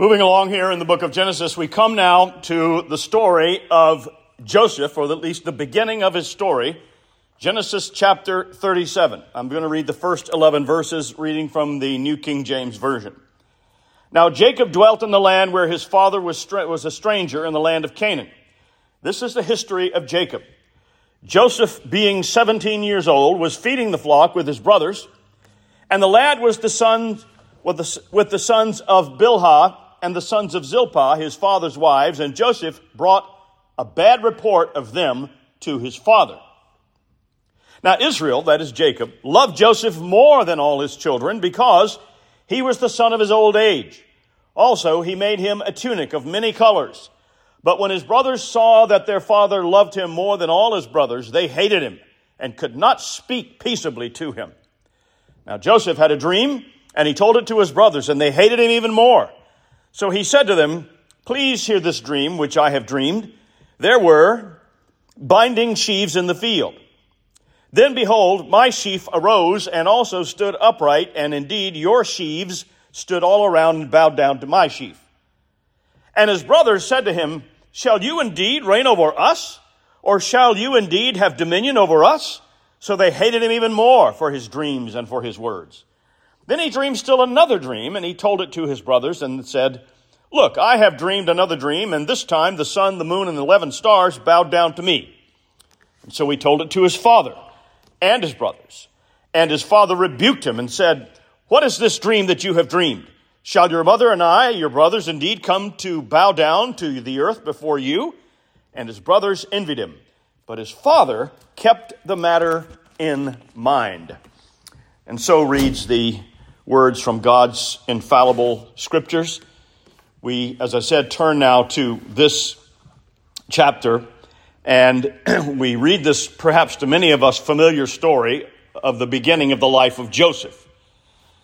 Moving along here in the book of Genesis, we come now to the story of Joseph, or at least the beginning of his story. Genesis chapter 37. I'm going to read the first 11 verses, reading from the New King James Version. Now Jacob dwelt in the land where his father was, was a stranger in the land of Canaan. This is the history of Jacob. Joseph, being 17 years old, was feeding the flock with his brothers, and the lad was the son with the, with the sons of Bilhah and the sons of Zilpah, his father's wives, and Joseph brought a bad report of them to his father. Now, Israel, that is Jacob, loved Joseph more than all his children because he was the son of his old age. Also, he made him a tunic of many colors. But when his brothers saw that their father loved him more than all his brothers, they hated him and could not speak peaceably to him. Now, Joseph had a dream, and he told it to his brothers, and they hated him even more. So he said to them, Please hear this dream which I have dreamed. There were binding sheaves in the field. Then behold, my sheaf arose and also stood upright, and indeed your sheaves stood all around and bowed down to my sheaf. And his brothers said to him, Shall you indeed reign over us? Or shall you indeed have dominion over us? So they hated him even more for his dreams and for his words. Then he dreamed still another dream, and he told it to his brothers and said, Look, I have dreamed another dream, and this time the sun, the moon, and the eleven stars bowed down to me. And so he told it to his father and his brothers. And his father rebuked him and said, What is this dream that you have dreamed? Shall your mother and I, your brothers, indeed come to bow down to the earth before you? And his brothers envied him. But his father kept the matter in mind. And so reads the words from God's infallible scriptures. We, as I said, turn now to this chapter, and we read this perhaps to many of us familiar story of the beginning of the life of Joseph.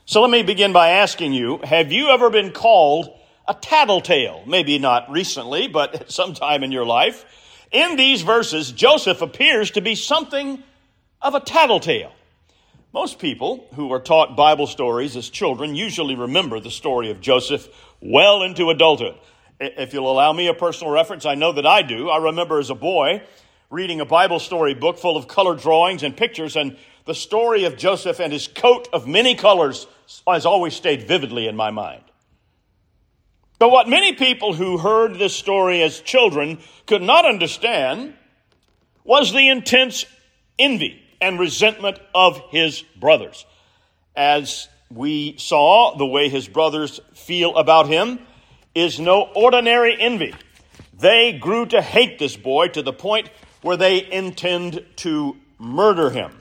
So let me begin by asking you have you ever been called a tattletale? Maybe not recently, but sometime in your life. In these verses, Joseph appears to be something of a tattletale. Most people who are taught Bible stories as children usually remember the story of Joseph well into adulthood. If you'll allow me a personal reference, I know that I do. I remember as a boy reading a Bible story book full of color drawings and pictures, and the story of Joseph and his coat of many colors has always stayed vividly in my mind. But what many people who heard this story as children could not understand was the intense envy and resentment of his brothers. As we saw, the way his brothers feel about him is no ordinary envy. They grew to hate this boy to the point where they intend to murder him.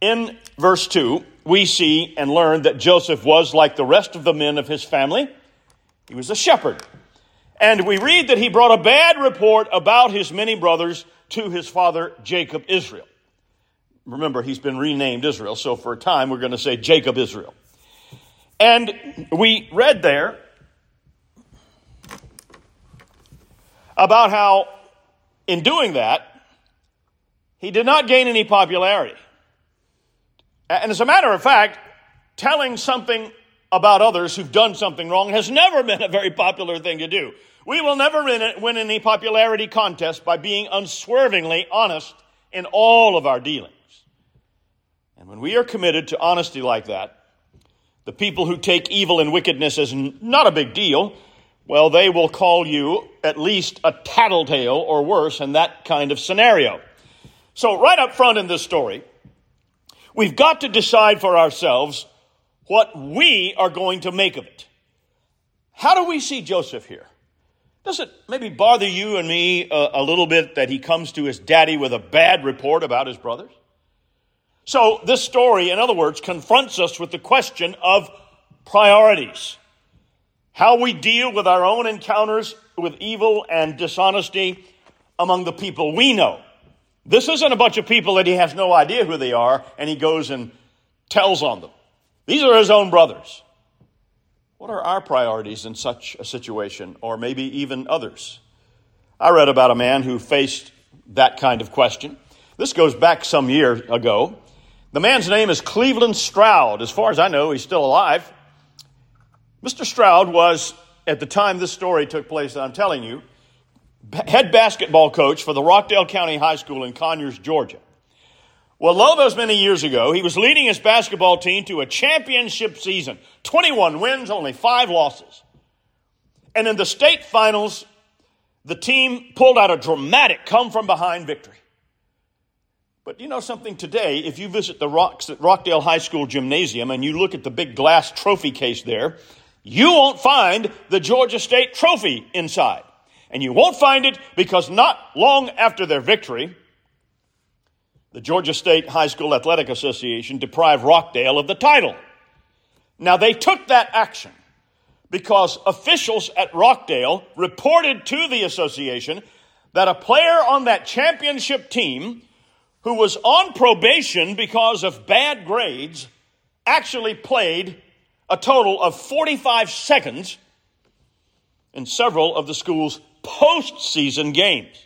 In verse 2, we see and learn that Joseph was like the rest of the men of his family. He was a shepherd. And we read that he brought a bad report about his many brothers to his father Jacob Israel. Remember, he's been renamed Israel, so for a time we're going to say Jacob Israel. And we read there about how, in doing that, he did not gain any popularity. And as a matter of fact, telling something about others who've done something wrong has never been a very popular thing to do. We will never win any popularity contest by being unswervingly honest in all of our dealings. And when we are committed to honesty like that, the people who take evil and wickedness as not a big deal, well, they will call you at least a tattletale or worse in that kind of scenario. So, right up front in this story, we've got to decide for ourselves what we are going to make of it. How do we see Joseph here? Does it maybe bother you and me a, a little bit that he comes to his daddy with a bad report about his brothers? So, this story, in other words, confronts us with the question of priorities. How we deal with our own encounters with evil and dishonesty among the people we know. This isn't a bunch of people that he has no idea who they are and he goes and tells on them. These are his own brothers. What are our priorities in such a situation, or maybe even others? I read about a man who faced that kind of question. This goes back some years ago. The man's name is Cleveland Stroud. As far as I know, he's still alive. Mr. Stroud was at the time this story took place that I'm telling you, head basketball coach for the Rockdale County High School in Conyers, Georgia. Well, lo, those many years ago, he was leading his basketball team to a championship season 21 wins, only five losses. And in the state finals, the team pulled out a dramatic come from behind victory. But you know something today, if you visit the Rocks Rockdale High School gymnasium and you look at the big glass trophy case there, you won't find the Georgia State trophy inside. And you won't find it because not long after their victory, the Georgia State High School Athletic Association deprived Rockdale of the title. Now they took that action because officials at Rockdale reported to the association that a player on that championship team who was on probation because of bad grades actually played a total of 45 seconds in several of the school's postseason games.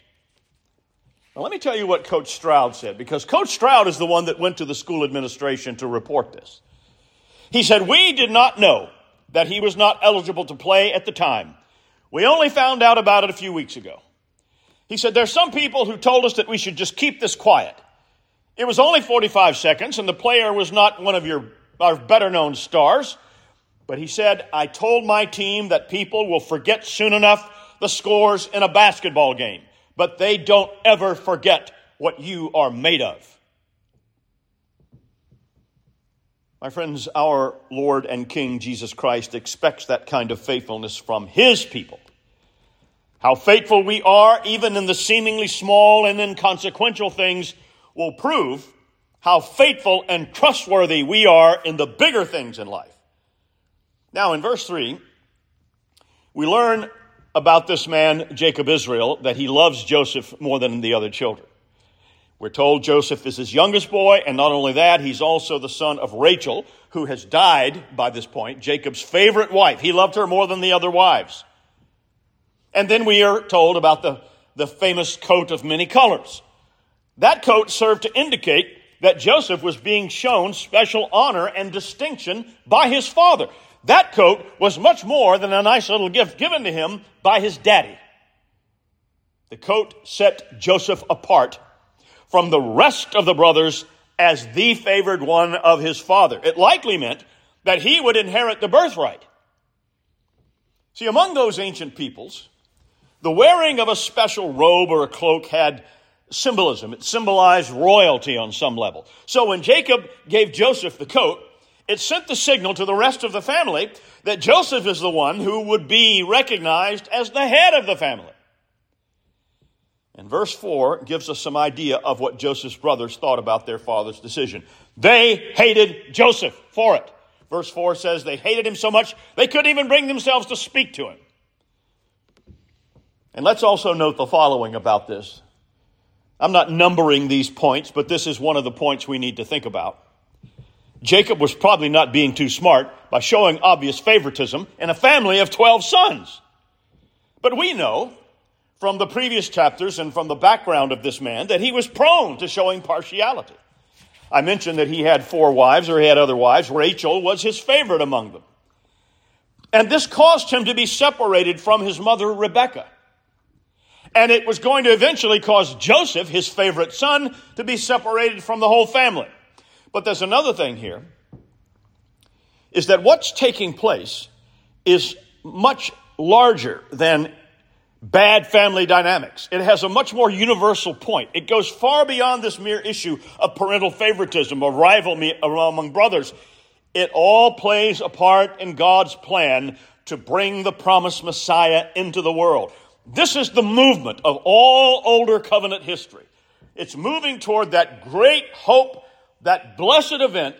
Now, let me tell you what Coach Stroud said, because Coach Stroud is the one that went to the school administration to report this. He said, We did not know that he was not eligible to play at the time. We only found out about it a few weeks ago. He said, There's some people who told us that we should just keep this quiet. It was only 45 seconds, and the player was not one of your our better known stars. But he said, I told my team that people will forget soon enough the scores in a basketball game, but they don't ever forget what you are made of. My friends, our Lord and King Jesus Christ expects that kind of faithfulness from His people. How faithful we are, even in the seemingly small and inconsequential things, will prove how faithful and trustworthy we are in the bigger things in life. Now, in verse 3, we learn about this man, Jacob Israel, that he loves Joseph more than the other children. We're told Joseph is his youngest boy, and not only that, he's also the son of Rachel, who has died by this point, Jacob's favorite wife. He loved her more than the other wives. And then we are told about the, the famous coat of many colors. That coat served to indicate that Joseph was being shown special honor and distinction by his father. That coat was much more than a nice little gift given to him by his daddy. The coat set Joseph apart from the rest of the brothers as the favored one of his father. It likely meant that he would inherit the birthright. See, among those ancient peoples, the wearing of a special robe or a cloak had symbolism. It symbolized royalty on some level. So when Jacob gave Joseph the coat, it sent the signal to the rest of the family that Joseph is the one who would be recognized as the head of the family. And verse 4 gives us some idea of what Joseph's brothers thought about their father's decision. They hated Joseph for it. Verse 4 says they hated him so much they couldn't even bring themselves to speak to him. And let's also note the following about this. I'm not numbering these points, but this is one of the points we need to think about. Jacob was probably not being too smart by showing obvious favoritism in a family of 12 sons. But we know from the previous chapters and from the background of this man that he was prone to showing partiality. I mentioned that he had four wives or he had other wives. Rachel was his favorite among them. And this caused him to be separated from his mother, Rebekah. And it was going to eventually cause Joseph, his favorite son, to be separated from the whole family. But there's another thing here is that what's taking place is much larger than bad family dynamics. It has a much more universal point. It goes far beyond this mere issue of parental favoritism or rivalry uh, among brothers. It all plays a part in God's plan to bring the promised Messiah into the world. This is the movement of all older covenant history. It's moving toward that great hope, that blessed event,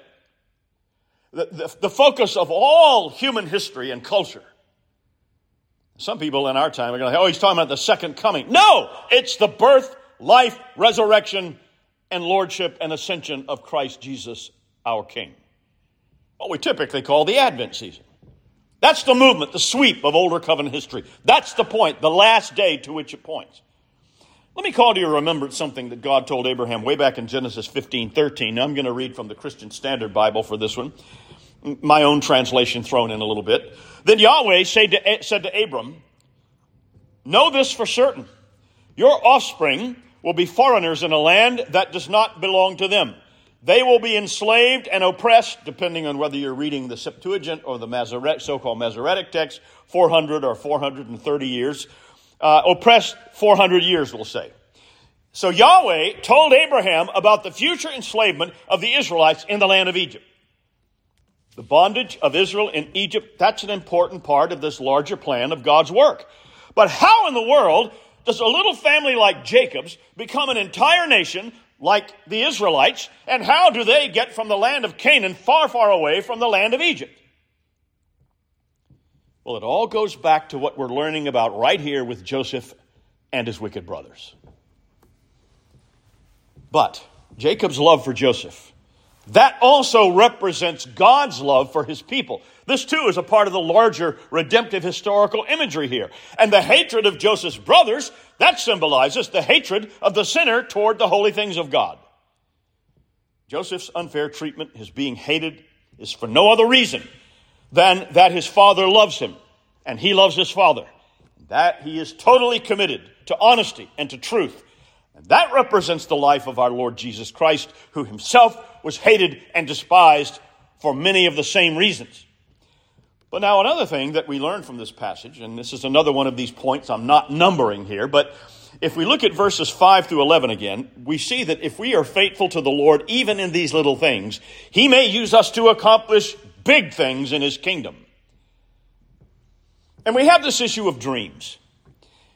the, the, the focus of all human history and culture. Some people in our time are going to oh, he's talking about the second coming. No, it's the birth, life, resurrection, and lordship and ascension of Christ Jesus, our King. What we typically call the Advent season. That's the movement, the sweep of older covenant history. That's the point, the last day to which it points. Let me call to your remembrance something that God told Abraham way back in Genesis 15 13. Now I'm going to read from the Christian Standard Bible for this one, my own translation thrown in a little bit. Then Yahweh said to, said to Abram, Know this for certain. Your offspring will be foreigners in a land that does not belong to them. They will be enslaved and oppressed, depending on whether you're reading the Septuagint or the Masoret, so-called Masoretic text, 400 or 430 years. Uh, oppressed 400 years, we'll say. So Yahweh told Abraham about the future enslavement of the Israelites in the land of Egypt. The bondage of Israel in Egypt, that's an important part of this larger plan of God's work. But how in the world does a little family like Jacob's become an entire nation like the Israelites? And how do they get from the land of Canaan far, far away from the land of Egypt? Well, it all goes back to what we're learning about right here with Joseph and his wicked brothers. But Jacob's love for Joseph that also represents God's love for his people. This too is a part of the larger redemptive historical imagery here. And the hatred of Joseph's brothers, that symbolizes the hatred of the sinner toward the holy things of God. Joseph's unfair treatment, his being hated, is for no other reason than that his father loves him and he loves his father. That he is totally committed to honesty and to truth. And that represents the life of our Lord Jesus Christ, who himself was hated and despised for many of the same reasons. But now, another thing that we learn from this passage, and this is another one of these points I'm not numbering here, but if we look at verses 5 through 11 again, we see that if we are faithful to the Lord, even in these little things, He may use us to accomplish big things in His kingdom. And we have this issue of dreams.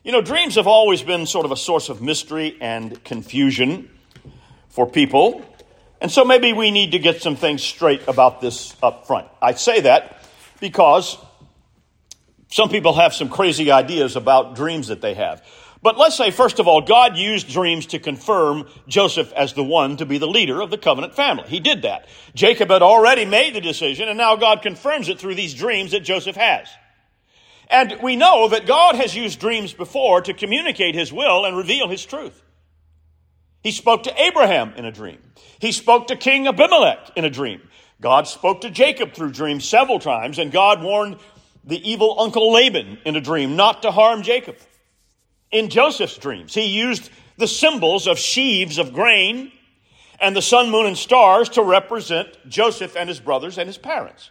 You know, dreams have always been sort of a source of mystery and confusion for people. And so maybe we need to get some things straight about this up front. I say that because some people have some crazy ideas about dreams that they have. But let's say, first of all, God used dreams to confirm Joseph as the one to be the leader of the covenant family. He did that. Jacob had already made the decision, and now God confirms it through these dreams that Joseph has. And we know that God has used dreams before to communicate his will and reveal his truth. He spoke to Abraham in a dream. He spoke to King Abimelech in a dream. God spoke to Jacob through dreams several times, and God warned the evil uncle Laban in a dream not to harm Jacob. In Joseph's dreams, he used the symbols of sheaves of grain and the sun, moon, and stars to represent Joseph and his brothers and his parents.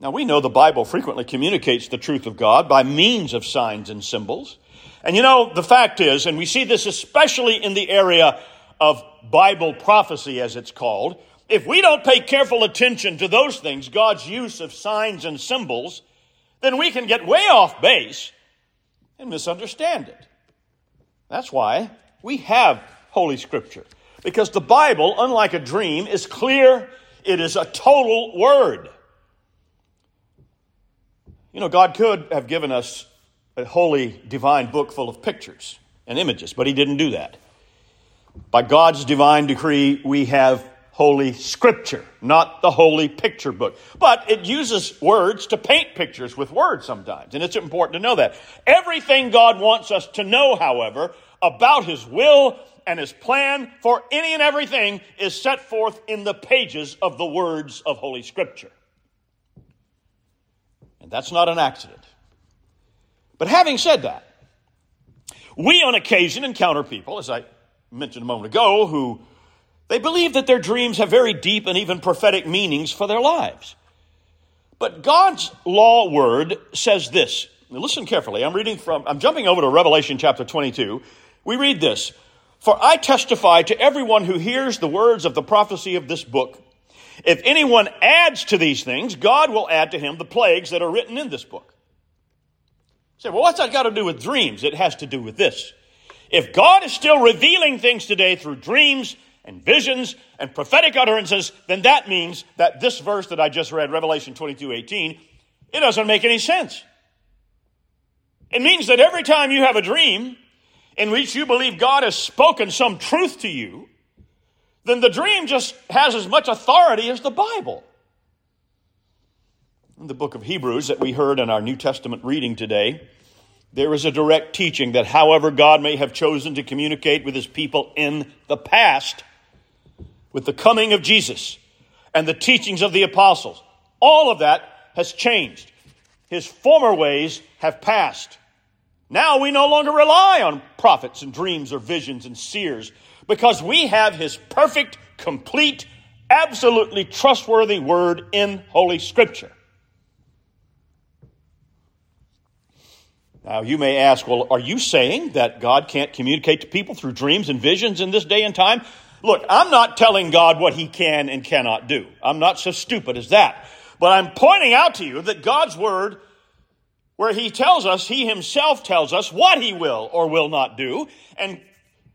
Now, we know the Bible frequently communicates the truth of God by means of signs and symbols. And you know, the fact is, and we see this especially in the area of Bible prophecy, as it's called, if we don't pay careful attention to those things, God's use of signs and symbols, then we can get way off base and misunderstand it. That's why we have Holy Scripture. Because the Bible, unlike a dream, is clear, it is a total word. You know, God could have given us a holy divine book full of pictures and images, but he didn't do that. By God's divine decree, we have holy scripture, not the holy picture book. But it uses words to paint pictures with words sometimes, and it's important to know that. Everything God wants us to know, however, about his will and his plan for any and everything is set forth in the pages of the words of Holy Scripture. And that's not an accident. But having said that, we on occasion encounter people, as I mentioned a moment ago, who they believe that their dreams have very deep and even prophetic meanings for their lives. But God's law word says this. Now listen carefully. I'm reading from, I'm jumping over to Revelation chapter 22. We read this. For I testify to everyone who hears the words of the prophecy of this book. If anyone adds to these things, God will add to him the plagues that are written in this book say, well, what's that got to do with dreams? It has to do with this. If God is still revealing things today through dreams and visions and prophetic utterances, then that means that this verse that I just read, Revelation 22 18, it doesn't make any sense. It means that every time you have a dream in which you believe God has spoken some truth to you, then the dream just has as much authority as the Bible. In the book of Hebrews that we heard in our New Testament reading today, there is a direct teaching that however God may have chosen to communicate with his people in the past, with the coming of Jesus and the teachings of the apostles, All of that has changed. His former ways have passed. Now we no longer rely on prophets and dreams or visions and seers because we have his perfect, complete, absolutely trustworthy word in Holy Scripture. Now, you may ask, well, are you saying that God can't communicate to people through dreams and visions in this day and time? Look, I'm not telling God what he can and cannot do. I'm not so stupid as that. But I'm pointing out to you that God's word, where he tells us, he himself tells us what he will or will not do. And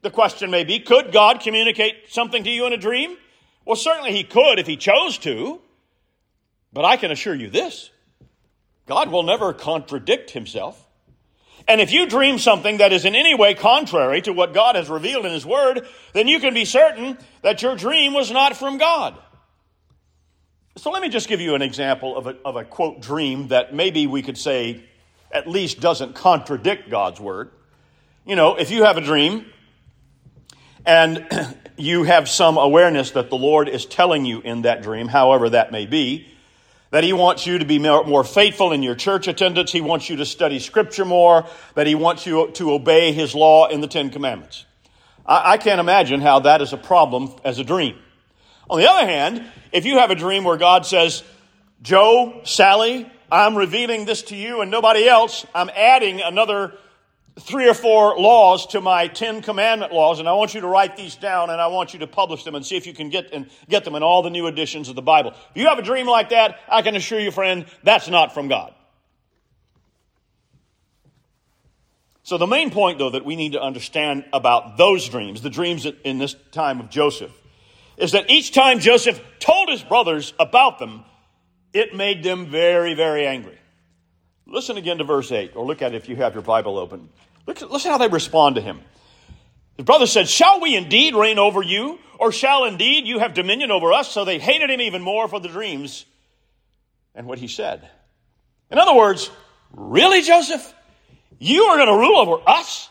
the question may be, could God communicate something to you in a dream? Well, certainly he could if he chose to. But I can assure you this God will never contradict himself. And if you dream something that is in any way contrary to what God has revealed in His Word, then you can be certain that your dream was not from God. So let me just give you an example of a, of a quote dream that maybe we could say at least doesn't contradict God's Word. You know, if you have a dream and you have some awareness that the Lord is telling you in that dream, however that may be, that he wants you to be more faithful in your church attendance. He wants you to study scripture more, that he wants you to obey his law in the Ten Commandments. I, I can't imagine how that is a problem as a dream. On the other hand, if you have a dream where God says, Joe, Sally, I'm revealing this to you and nobody else, I'm adding another three or four laws to my Ten Commandment laws, and I want you to write these down and I want you to publish them and see if you can get, and get them in all the new editions of the Bible. If you have a dream like that, I can assure you, friend, that's not from God. So the main point, though, that we need to understand about those dreams, the dreams in this time of Joseph, is that each time Joseph told his brothers about them, it made them very, very angry. Listen again to verse 8, or look at it if you have your Bible open. Look, listen how they respond to him. His brother said, Shall we indeed reign over you? Or shall indeed you have dominion over us? So they hated him even more for the dreams and what he said. In other words, really, Joseph? You are going to rule over us?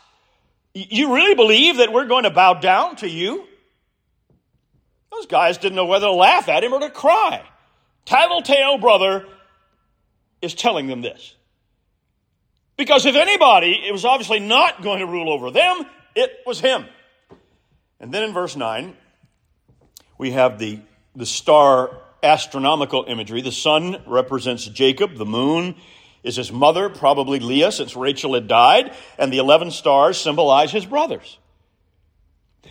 You really believe that we're going to bow down to you? Those guys didn't know whether to laugh at him or to cry. Tattletale brother is telling them this. Because if anybody, it was obviously not going to rule over them, it was him. And then in verse 9, we have the, the star astronomical imagery. The sun represents Jacob, the moon is his mother, probably Leah, since Rachel had died, and the 11 stars symbolize his brothers.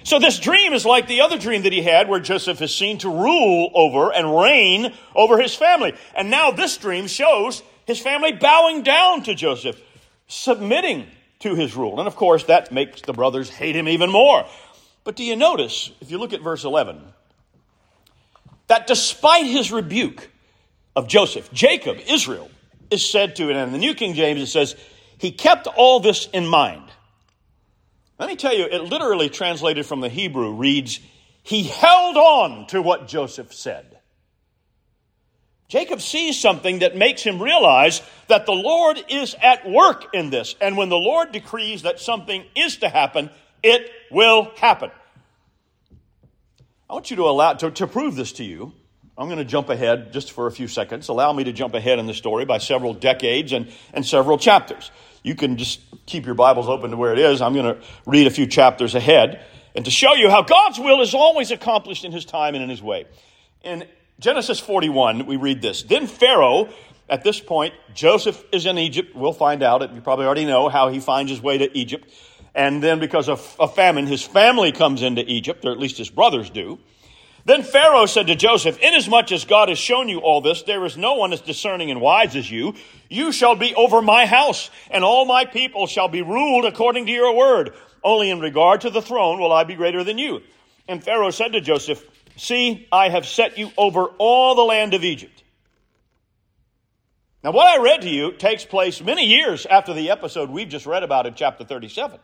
So this dream is like the other dream that he had where Joseph is seen to rule over and reign over his family. And now this dream shows his family bowing down to Joseph submitting to his rule. And of course, that makes the brothers hate him even more. But do you notice, if you look at verse 11, that despite his rebuke of Joseph, Jacob, Israel, is said to, and in the New King James it says, he kept all this in mind. Let me tell you, it literally translated from the Hebrew reads, he held on to what Joseph said. Jacob sees something that makes him realize that the Lord is at work in this. And when the Lord decrees that something is to happen, it will happen. I want you to allow, to, to prove this to you. I'm going to jump ahead just for a few seconds. Allow me to jump ahead in the story by several decades and, and several chapters. You can just keep your Bibles open to where it is. I'm going to read a few chapters ahead and to show you how God's will is always accomplished in His time and in His way. In Genesis 41, we read this. Then Pharaoh, at this point, Joseph is in Egypt. We'll find out. You probably already know how he finds his way to Egypt. And then, because of a famine, his family comes into Egypt, or at least his brothers do. Then Pharaoh said to Joseph, Inasmuch as God has shown you all this, there is no one as discerning and wise as you. You shall be over my house, and all my people shall be ruled according to your word. Only in regard to the throne will I be greater than you. And Pharaoh said to Joseph, See, I have set you over all the land of Egypt. Now, what I read to you takes place many years after the episode we've just read about in chapter 37.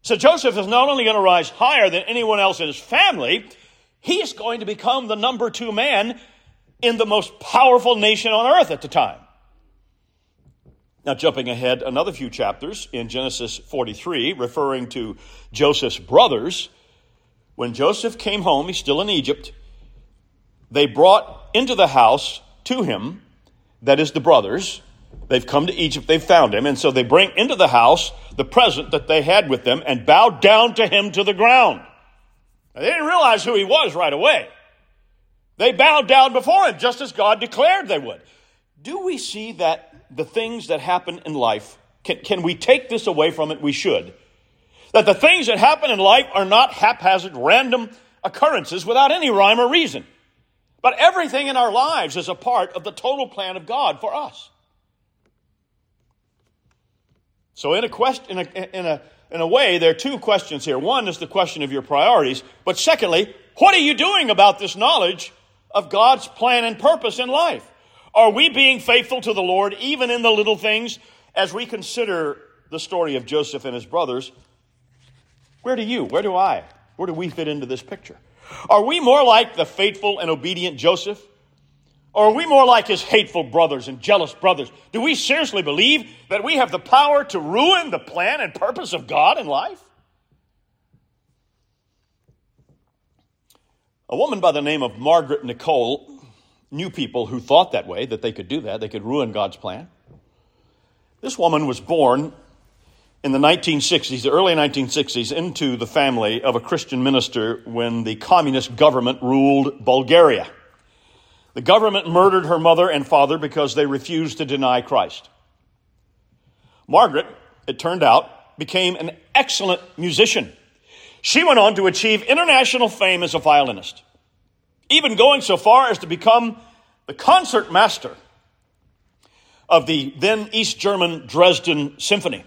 So Joseph is not only going to rise higher than anyone else in his family, he's going to become the number two man in the most powerful nation on earth at the time. Now, jumping ahead another few chapters in Genesis 43, referring to Joseph's brothers, when Joseph came home, he's still in Egypt, they brought into the house to him, that is the brothers. They've come to Egypt, they've found him, and so they bring into the house the present that they had with them and bow down to him to the ground. Now, they didn't realize who he was right away. They bowed down before him just as God declared they would. Do we see that the things that happen in life, can, can we take this away from it? We should. That the things that happen in life are not haphazard, random occurrences without any rhyme or reason. But everything in our lives is a part of the total plan of God for us. So, in a, quest, in, a, in, a, in a way, there are two questions here. One is the question of your priorities, but secondly, what are you doing about this knowledge of God's plan and purpose in life? Are we being faithful to the Lord even in the little things as we consider the story of Joseph and his brothers? Where do you, where do I, where do we fit into this picture? Are we more like the faithful and obedient Joseph? Or are we more like his hateful brothers and jealous brothers? Do we seriously believe that we have the power to ruin the plan and purpose of God in life? A woman by the name of Margaret Nikol knew people who thought that way, that they could do that, they could ruin God's plan. This woman was born in the 1960s, the early 1960s, into the family of a Christian minister when the communist government ruled Bulgaria. The government murdered her mother and father because they refused to deny Christ. Margaret, it turned out, became an excellent musician. She went on to achieve international fame as a violinist, even going so far as to become the concert master of the then East German Dresden Symphony.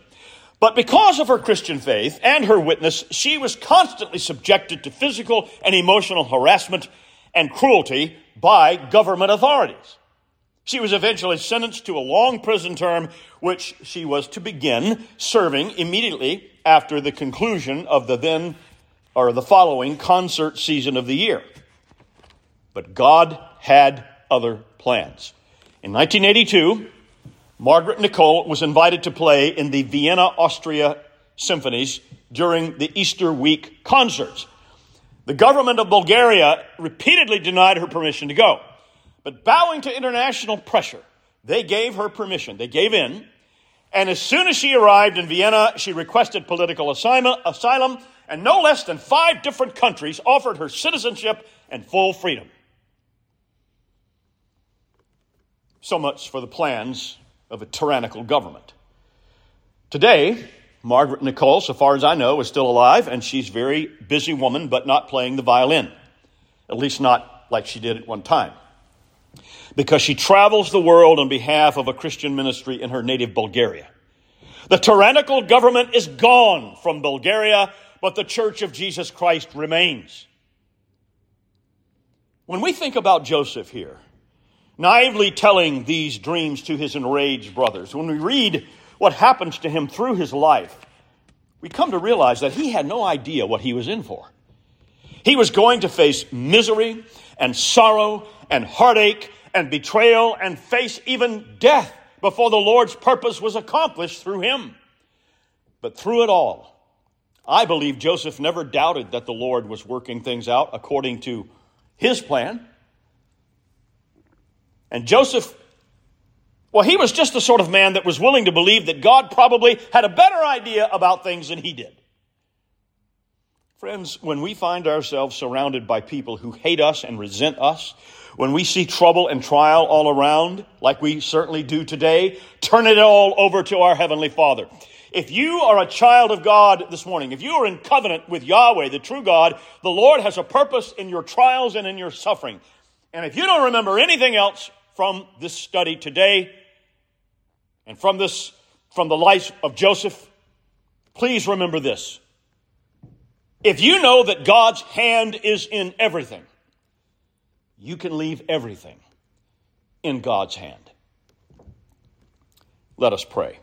But because of her Christian faith and her witness, she was constantly subjected to physical and emotional harassment and cruelty by government authorities. She was eventually sentenced to a long prison term, which she was to begin serving immediately after the conclusion of the then or the following concert season of the year. But God had other plans. In 1982, Margaret Nikol was invited to play in the Vienna, Austria symphonies during the Easter week concerts. The government of Bulgaria repeatedly denied her permission to go. But bowing to international pressure, they gave her permission. They gave in. And as soon as she arrived in Vienna, she requested political asylum, and no less than five different countries offered her citizenship and full freedom. So much for the plans of a tyrannical government. Today, Margaret Nikol, so far as I know, is still alive, and she's a very busy woman, but not playing the violin. At least not like she did at one time. Because she travels the world on behalf of a Christian ministry in her native Bulgaria. The tyrannical government is gone from Bulgaria, but the Church of Jesus Christ remains. When we think about Joseph here, naively telling these dreams to his enraged brothers, when we read what happens to him through his life, we come to realize that he had no idea what he was in for. He was going to face misery and sorrow and heartache and betrayal and face even death before the Lord's purpose was accomplished through him. But through it all, I believe Joseph never doubted that the Lord was working things out according to his plan. And Joseph well, he was just the sort of man that was willing to believe that God probably had a better idea about things than he did. Friends, when we find ourselves surrounded by people who hate us and resent us, when we see trouble and trial all around, like we certainly do today, turn it all over to our Heavenly Father. If you are a child of God this morning, if you are in covenant with Yahweh, the true God, the Lord has a purpose in your trials and in your suffering. And if you don't remember anything else from this study today, and from this, from the life of Joseph, please remember this. If you know that God's hand is in everything, you can leave everything in God's hand. Let us pray.